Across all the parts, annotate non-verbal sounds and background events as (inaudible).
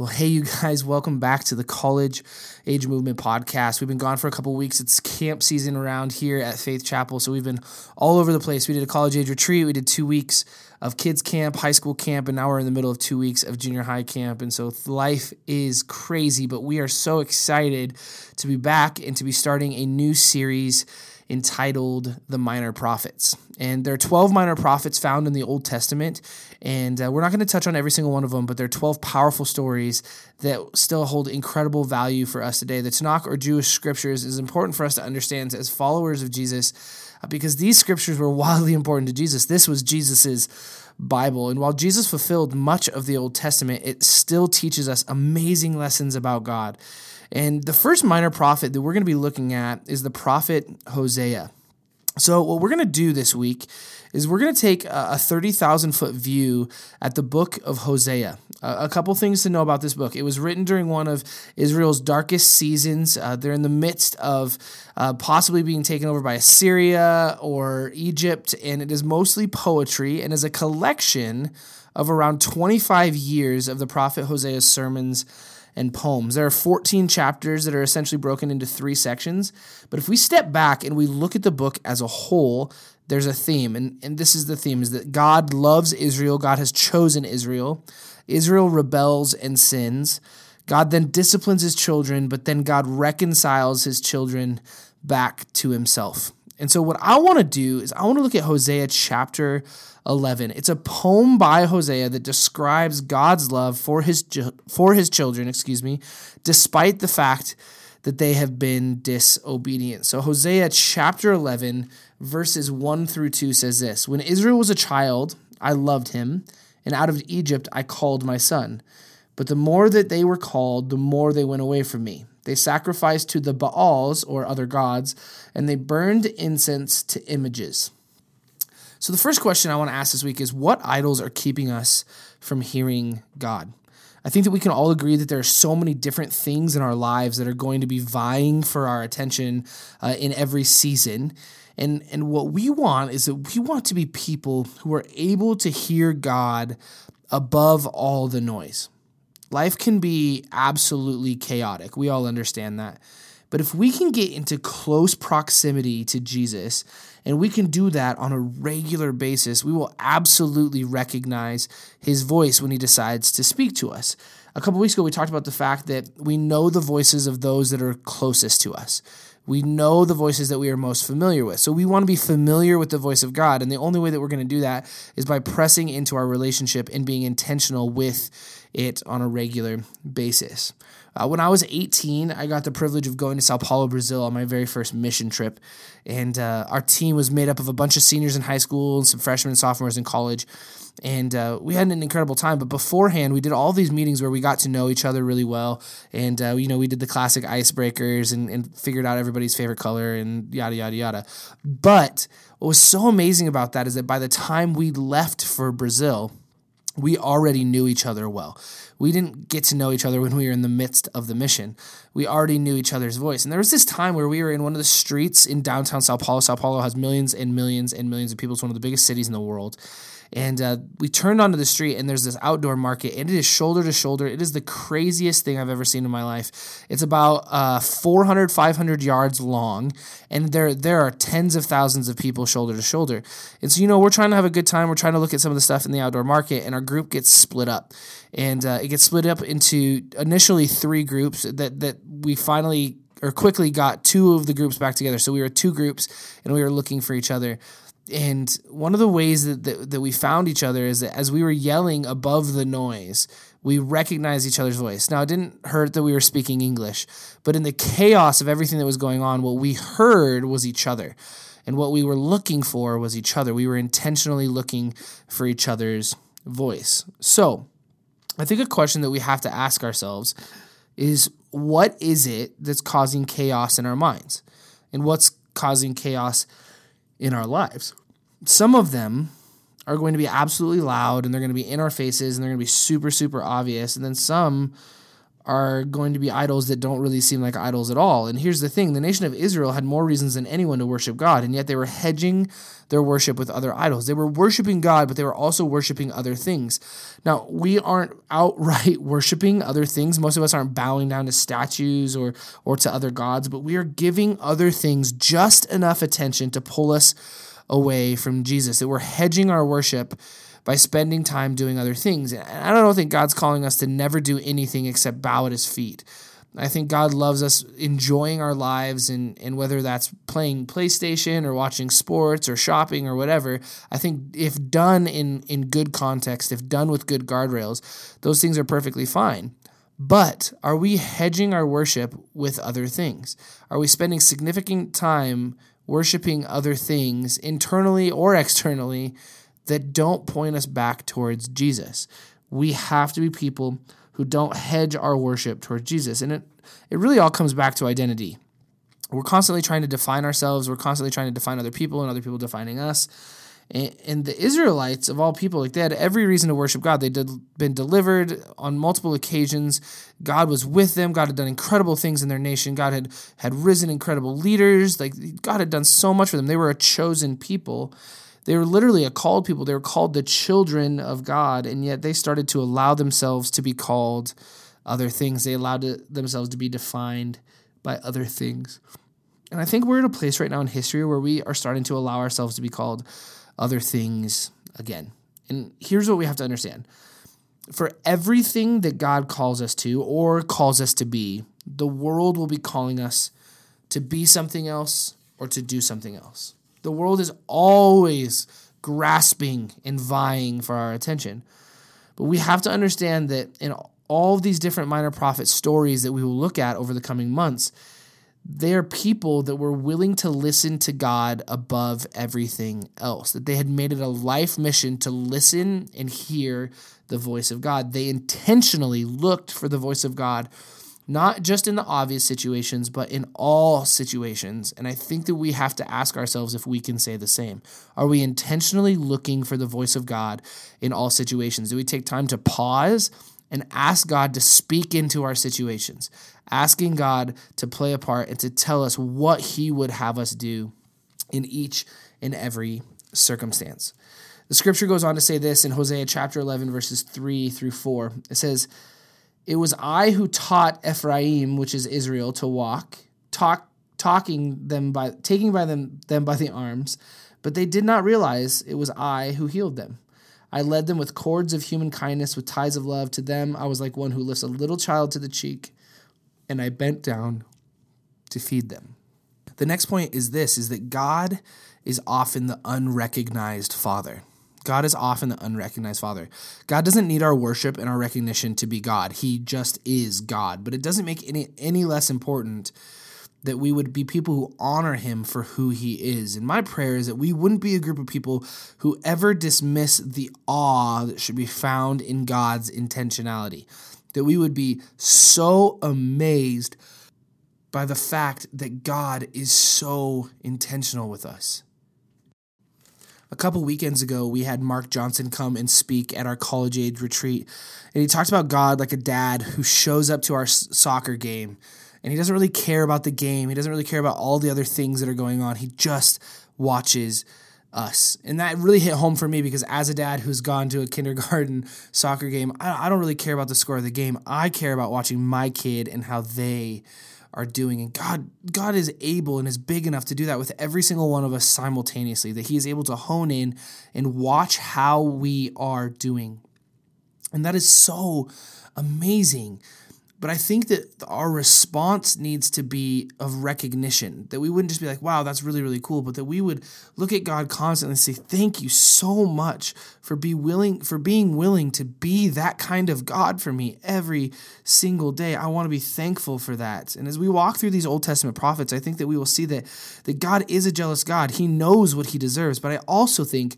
Well, hey, you guys, welcome back to the College Age Movement podcast. We've been gone for a couple weeks. It's camp season around here at Faith Chapel, so we've been all over the place. We did a college age retreat, we did two weeks of kids camp, high school camp, and now we're in the middle of two weeks of junior high camp. And so life is crazy, but we are so excited to be back and to be starting a new series entitled The Minor Prophets. And there are 12 minor prophets found in the Old Testament. And uh, we're not going to touch on every single one of them, but there are 12 powerful stories that still hold incredible value for us today. The Tanakh or Jewish scriptures is important for us to understand as followers of Jesus uh, because these scriptures were (laughs) wildly important to Jesus. This was Jesus's Bible. And while Jesus fulfilled much of the Old Testament, it still teaches us amazing lessons about God. And the first minor prophet that we're going to be looking at is the prophet Hosea. So, what we're going to do this week is we're going to take a 30,000 foot view at the book of Hosea. a couple things to know about this book. It was written during one of Israel's darkest seasons. Uh, they're in the midst of uh, possibly being taken over by Assyria or Egypt, and it is mostly poetry and is a collection of around 25 years of the prophet Hosea's sermons and poems. There are 14 chapters that are essentially broken into three sections. But if we step back and we look at the book as a whole, there's a theme. And, and this is the theme is that God loves Israel. God has chosen Israel. Israel rebels and sins. God then disciplines his children, but then God reconciles his children back to himself. And so, what I want to do is, I want to look at Hosea chapter 11. It's a poem by Hosea that describes God's love for his, for his children, excuse me, despite the fact that they have been disobedient. So, Hosea chapter 11, verses 1 through 2 says this When Israel was a child, I loved him, and out of Egypt I called my son. But the more that they were called, the more they went away from me. They sacrificed to the Baals or other gods, and they burned incense to images. So, the first question I want to ask this week is what idols are keeping us from hearing God? I think that we can all agree that there are so many different things in our lives that are going to be vying for our attention uh, in every season. And, and what we want is that we want to be people who are able to hear God above all the noise. Life can be absolutely chaotic. We all understand that. But if we can get into close proximity to Jesus, and we can do that on a regular basis, we will absolutely recognize his voice when he decides to speak to us. A couple weeks ago, we talked about the fact that we know the voices of those that are closest to us. We know the voices that we are most familiar with. So we want to be familiar with the voice of God. And the only way that we're going to do that is by pressing into our relationship and being intentional with it on a regular basis. Uh, when I was 18, I got the privilege of going to Sao Paulo, Brazil on my very first mission trip. And uh, our team was made up of a bunch of seniors in high school and some freshmen and sophomores in college. And uh, we had an incredible time. But beforehand, we did all these meetings where we got to know each other really well. And, uh, you know, we did the classic icebreakers and, and figured out everybody's favorite color and yada, yada, yada. But what was so amazing about that is that by the time we left for Brazil, we already knew each other well. We didn't get to know each other when we were in the midst of the mission. We already knew each other's voice. And there was this time where we were in one of the streets in downtown Sao Paulo. Sao Paulo has millions and millions and millions of people. It's one of the biggest cities in the world. And uh, we turned onto the street, and there's this outdoor market, and it is shoulder to shoulder. It is the craziest thing I've ever seen in my life. It's about uh, 400, 500 yards long, and there there are tens of thousands of people shoulder to shoulder. And so, you know, we're trying to have a good time. We're trying to look at some of the stuff in the outdoor market, and our group gets split up. And uh, it gets split up into initially three groups that, that we finally or quickly got two of the groups back together. So we were two groups, and we were looking for each other and one of the ways that, that, that we found each other is that as we were yelling above the noise, we recognized each other's voice. Now, it didn't hurt that we were speaking English, but in the chaos of everything that was going on, what we heard was each other. And what we were looking for was each other. We were intentionally looking for each other's voice. So, I think a question that we have to ask ourselves is what is it that's causing chaos in our minds? And what's causing chaos in our lives? some of them are going to be absolutely loud and they're going to be in our faces and they're going to be super, super obvious. And then some are going to be idols that don't really seem like idols at all. And here's the thing the nation of Israel had more reasons than anyone to worship God, and yet they were hedging their worship with other idols. They were worshiping God, but they were also worshiping other things. Now, we aren't outright (laughs) worshiping other things. Most of us aren't bowing down to statues or, or to other gods, but we are giving other things just enough attention to pull us away from Jesus, that we're hedging our worship by spending time doing other things. And I don't think God's calling us to never do anything except bow at his feet. I think God loves us enjoying our lives, and, and whether that's playing PlayStation or watching sports or shopping or whatever, I think if done in, in good context, if done with good guardrails, those things are perfectly fine. But are we hedging our worship with other things? Are we spending significant time worshiping other things internally or (laughs) externally that don't point us back towards Jesus. We have to be people who don't hedge our worship towards Jesus. And it, it really all comes back to identity. We're constantly trying to define ourselves, we're constantly trying to define other people, and other people defining us. And, and the Israelites, of all people, like they had every reason to worship God. They'd been delivered on multiple occasions. God was with them. God had done incredible things in their nation. God had had risen incredible leaders. Like God had done so much for them. They were a chosen people. They were literally a called people. They were called the children of God, and yet they started to allow themselves to be called other things. They allowed themselves to be defined by other things. And I think we're at a place right now in history where we are starting to allow ourselves to be called other things again. And here's what we have to understand for everything that God calls us to or calls us to be, the world will be calling us to be something else or to do something else. The world is always grasping and vying for our attention. But we have to understand that in all of these different minor prophet stories that we will look at over the coming months, they are people that were willing to listen to God above everything else, that they had made it a life mission to listen and hear the voice of God. They intentionally looked for the voice of God not just in the obvious situations, but in all situations. And I think that we have to ask ourselves if we can say the same. Are we intentionally looking for the voice of God in all situations? Do we take time to pause and ask God to speak into our situations? Asking God to play a part and to tell us what He would have us do in each and every circumstance. The scripture goes on to say this in Hosea chapter 11, verses 3 through 4. It says, it was I who taught Ephraim, which is Israel, to walk, talk, talking them by taking by them them by the arms, but they did not realize it was I who healed them. I led them with cords of human kindness, with ties of love. To them, I was like one who lifts a little child to the cheek, and I bent down to feed them. The next point is this: is that God is often the unrecognized Father. God is often the unrecognized Father. God doesn't need our worship and our recognition to be God. He just is God. But it doesn't make any any less important that we would be people who honor him for who he is. And my prayer is that we wouldn't be a group of people who ever dismiss the awe that should be found in God's intentionality. That we would be so amazed by the fact that God is so intentional with us a couple weekends ago, we had Mark Johnson come and speak at our college age retreat. And he talked about God like a dad who shows up to our soccer game and he doesn't really care about the game. He doesn't really care about all the other things that are going on. He just watches us. And that really hit home for me because as a dad who's gone to a kindergarten (laughs) soccer game, I don't really care about the score of the game. I care about watching my kid and how they are doing and God God is able and is big enough to do that with every single one of us simultaneously that he is able to hone in and watch how we are doing. And that is so amazing but I think that our response needs to be of recognition, that we wouldn't just be like, wow, that's really, really cool, but that we would look at God constantly and say, thank you so much for be willing for being willing to be that kind of God for me every single day. I want to be thankful for that. And as we walk through these Old Testament prophets, I think that we will see that, that God is a jealous God. He knows what he deserves. But I also think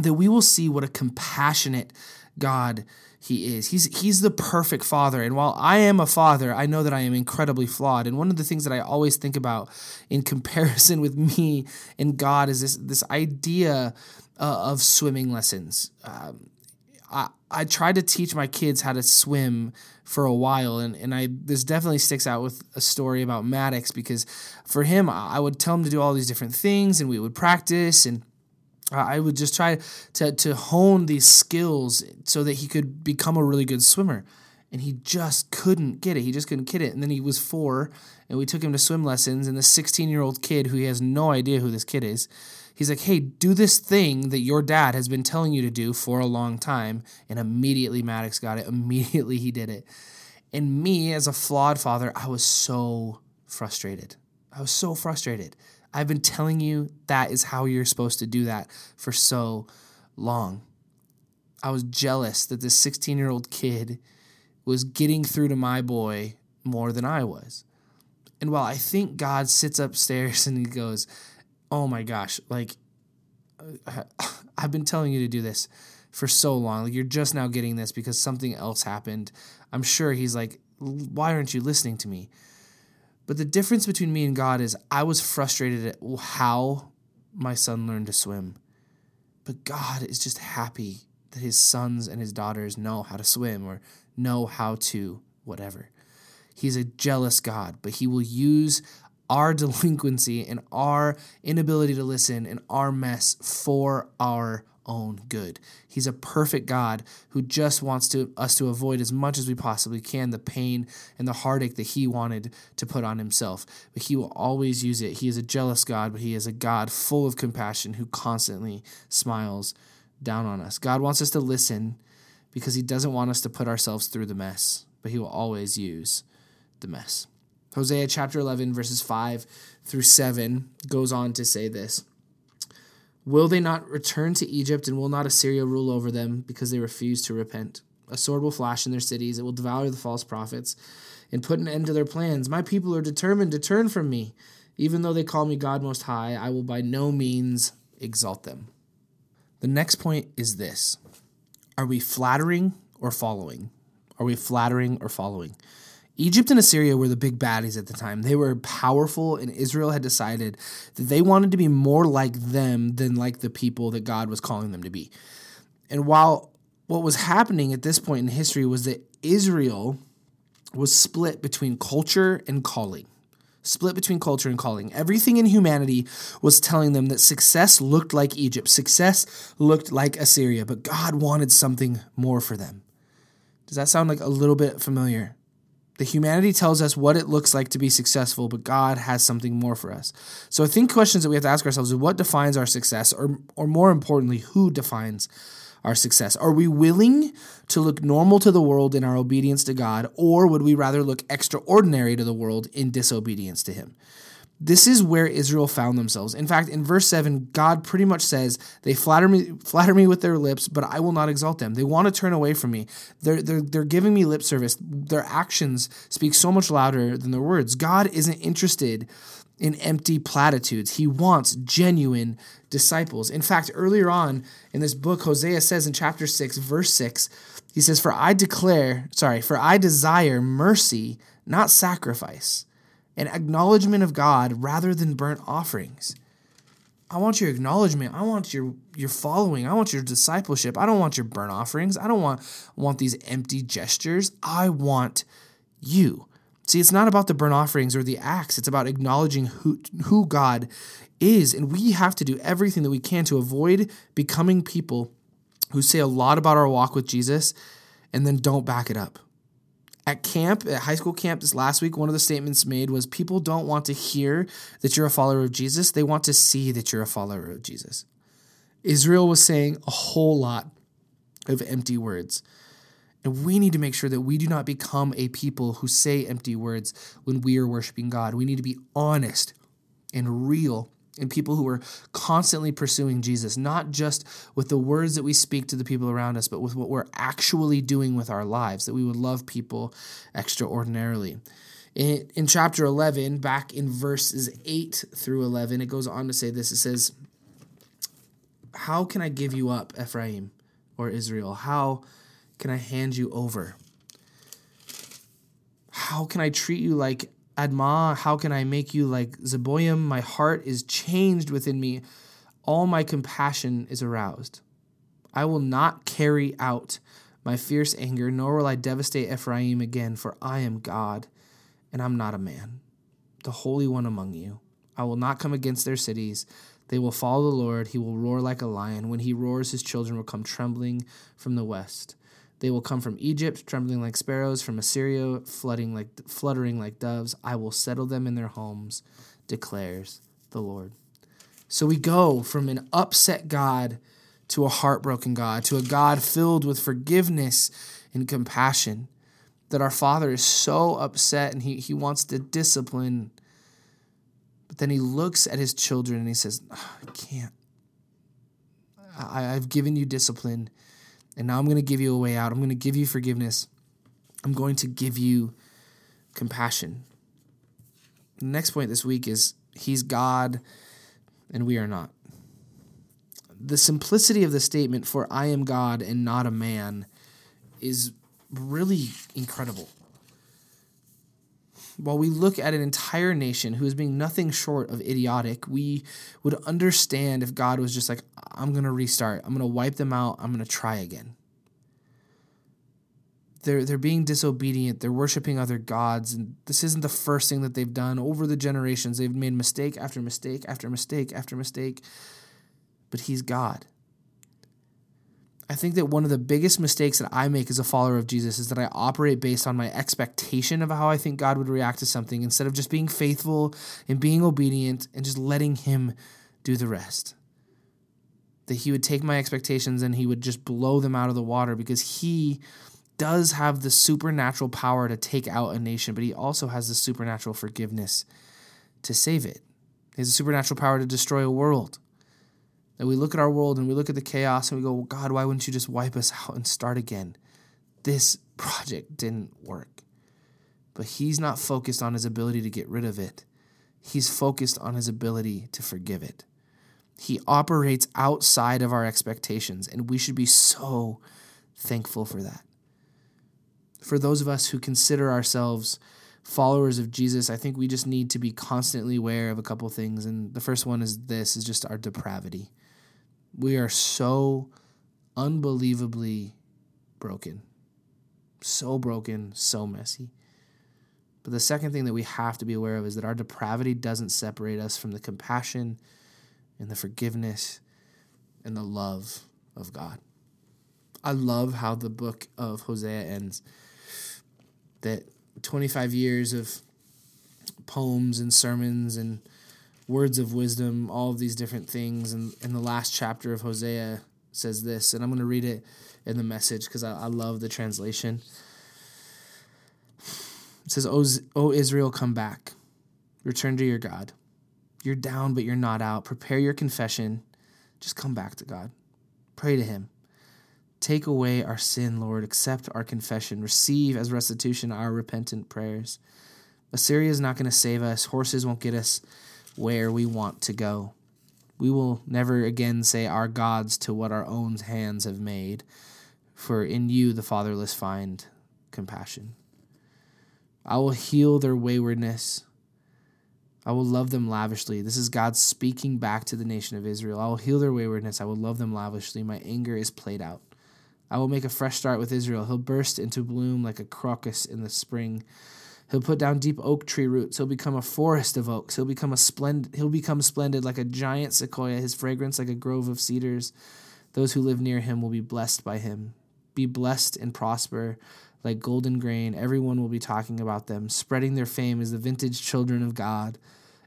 that we will see what a compassionate God he is. He's he's the perfect father. And while I am a father, I know that I am incredibly flawed. And one of the things that I always think about in comparison with me and God is this this idea uh, of swimming lessons. Um, I, I tried to teach my kids how to swim for a while, and, and I this definitely sticks out with a story about Maddox because for him, I would tell him to do all these different things, and we would practice, and I would just try to to hone these skills so that he could become a really good swimmer and he just couldn't get it. He just couldn't get it. And then he was four, and we took him to swim lessons. And the 16 year old kid, who he has no idea who this kid is, he's like, Hey, do this thing that your dad has been telling you to do for a long time. And immediately Maddox got it. (laughs) Immediately he did it. And me, as a flawed father, I was so frustrated. I was so frustrated. I've been telling you that is how you're supposed to do that for so long. I was jealous that this 16 year old kid was getting through to my boy more than I was. And while I think God sits upstairs (laughs) and he goes, Oh my gosh, like, (sighs) I've been telling you to do this for so long. Like, you're just now getting this because something else happened. I'm sure he's like, Why aren't you listening to me? But the difference between me and God is I was frustrated at how my son learned to swim. But God is just happy that his sons and his daughters know how to swim or know how to whatever. He's a jealous God, but he will use our (laughs) delinquency and our inability to listen and our mess for our own good. He's a perfect God who just wants to us to avoid as much as we possibly can the pain and the heartache that he wanted to put on himself. But he will always use it. He is a jealous God, but he is a God full of compassion who constantly smiles down on us. God wants us to listen because he doesn't want us to put ourselves through the mess, but he will always use the mess. Hosea chapter 11, verses 5 through 7 goes on to say this Will they not return to Egypt, and will not Assyria rule over them because they refuse to repent? A sword will flash in their cities, it will devour the false prophets and put an end to their plans. My people are determined to turn from me. Even though they call me God Most High, I will by no means exalt them. The next point is this Are we flattering or following? Are we flattering or following? Egypt and Assyria were the big baddies at the time. They were powerful, and Israel had decided that they wanted to be more like them than like the people that God was calling them to be. And while what was happening at this point in history was that Israel was split between culture and calling. Split between culture and calling. Everything in humanity was telling them that success looked like Egypt, success looked like Assyria, but God wanted something more for them. Does that sound like a little bit familiar? The humanity tells us what it looks like to be successful, but God has something more for us. So I think questions that we have to ask ourselves is what defines our success, or, or more importantly, who defines our success? Are we willing to look normal to the world in our obedience to God, or would we rather look extraordinary to the world in disobedience to Him? This is where Israel found themselves. In fact, in verse 7, God pretty much says, They flatter me, flatter me with their lips, but I will not exalt them. They want to turn away from me. They're, they're, they're giving me lip service. Their actions speak so much louder than their words. God isn't interested in empty platitudes. He wants genuine disciples. In fact, earlier on in this book, Hosea says in chapter 6, verse 6, he says, For I declare, sorry, for I desire mercy, not sacrifice an acknowledgement of God rather than burnt offerings. I want your acknowledgement. I want your your following. I want your discipleship. I don't want your burnt offerings. I don't want want these empty gestures. I want you. See, it's not about the burnt offerings or the acts. It's about acknowledging who who God is, and we have to do everything that we can to avoid becoming people who say a lot about our walk with Jesus and then don't back it up at camp, at high school camp this last week, one of the statements made was people don't want to hear that you're a follower of Jesus, they want to see that you're a follower of Jesus. Israel was saying a whole lot of empty words. And we need to make sure that we do not become a people who say empty words when we are worshiping God. We need to be honest and real and people who are constantly pursuing Jesus, not just with the words that we speak to the people around us, but with what we're actually doing with our lives, that we would love people extraordinarily. In, in chapter 11, back in verses 8 through 11, it goes on to say this it says, How can I give you up, Ephraim or Israel? How can I hand you over? How can I treat you like Admah, how can I make you like Zeboim? My heart is changed within me. All my compassion is aroused. I will not carry out my fierce anger, nor will I devastate Ephraim again, for I am God, and I'm not a man, the Holy One among you. I will not come against their cities. They will follow the Lord. He will roar like a lion. When he roars, his children will come trembling from the west. They will come from Egypt, trembling like sparrows, from Assyria, flooding like fluttering like doves. I will settle them in their homes, declares the Lord. So we go from an upset God to a heartbroken God, to a God filled with forgiveness and compassion. That our Father is so upset and he, he wants to discipline. But then he looks at his children and he says, oh, I can't. I, I've given you discipline, and now I'm going to give you a way out. I'm going to give you forgiveness. I'm going to give you compassion. The next point this week is He's God and we are not the simplicity of the statement for I am God and not a man is really incredible. While we look at an entire nation who is being nothing short of idiotic, we would understand if God was just like, I'm going to restart. I'm going to wipe them out. I'm going to try again. They're, they're being disobedient. They're worshiping other gods. And this isn't the first thing that they've done. Over the generations, they've made mistake after mistake after mistake after mistake but He's God. I think that one of the biggest mistakes that I make as a follower of Jesus is that I operate based on my expectation of how I think God would react to something instead of just being faithful and being obedient and just letting Him do the rest. That He would take my expectations and He would just blow them out of the water because He does have the supernatural power to take out a nation, but He also has the supernatural forgiveness to save it. He has the supernatural power to destroy a world. That we look at our world and we look at the chaos and we go, well, God, why wouldn't you just wipe us (laughs) out and start again? This (laughs) project didn't work. But He's not focused on His ability to get rid of it, He's focused on His ability to forgive it. He operates outside of our expectations, and we should be so thankful for that. For those of us who consider ourselves followers of Jesus, I think we just need to be constantly aware of a couple things. And the first one is this is just our depravity. We are so unbelievably broken. So broken, so messy. But the second thing that we have to be aware of is that our depravity doesn't separate us from the compassion and the forgiveness and the love of God. I love how the book of Hosea ends. That 25 years of poems and sermons and words of wisdom, all of these different things. And in the last chapter of Hosea says this, and I'm going to read it in the message because I, I, love the translation. It says, o, o Israel, come back. Return to your God. You're down, but you're not out. Prepare your confession. Just come back to God. Pray to Him. Take away our sin, Lord. Accept our confession. Receive as restitution our repentant prayers. Assyria is not going to save us. Horses won't get us where we want to go. We will never again say our gods to what our own hands have made, for in you the fatherless find compassion. I will heal their waywardness. I will love them lavishly. This is God speaking back to the nation of Israel. I will heal their waywardness. I will love them lavishly. My anger is played out. I will make a fresh start with Israel. He'll burst into bloom like a crocus in the spring. He'll put down deep oak tree roots. He'll become a forest of oaks. He'll become a splendid he'll become splendid like a giant sequoia, his fragrance like a grove of cedars. Those who live near him will be blessed by him. Be blessed and prosper like golden grain. Everyone will be talking about them, spreading their fame as the vintage children of God.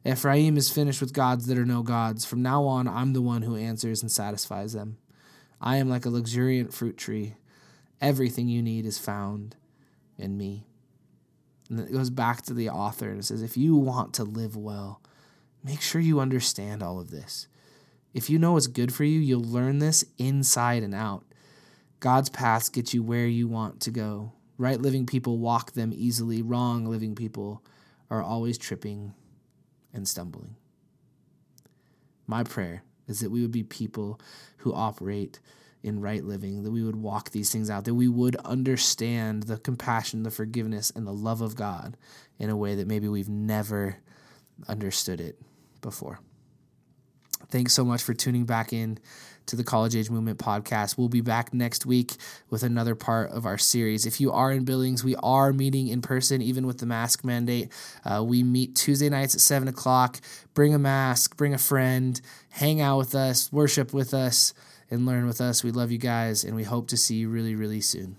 Ephraim is finished with gods that are no gods. From now on, I'm the one who answers and satisfies them. I am like a luxuriant fruit tree. Everything you need is found in me. And it goes back to the author and it says, if you want to live well, make sure you understand all of this. If you know what's good for you, you'll learn this inside and out. God's paths get you where you want to go. Right living people walk them easily, wrong living people are always tripping and stumbling. My prayer is that we would be people who operate in right living, that we would walk these things out, that we would understand the compassion, the forgiveness, and the love of God in a way that maybe we've never understood it before. Thanks so much for tuning back in to the College Age Movement podcast. We'll be back next week with another part of our series. If you are in Billings, we are meeting in person, even with the mask mandate. Uh, we meet Tuesday nights at 7 o'clock. Bring a mask, bring a friend, hang out with us, worship with us, and learn with us. We love you guys, and we hope to see you really, really soon.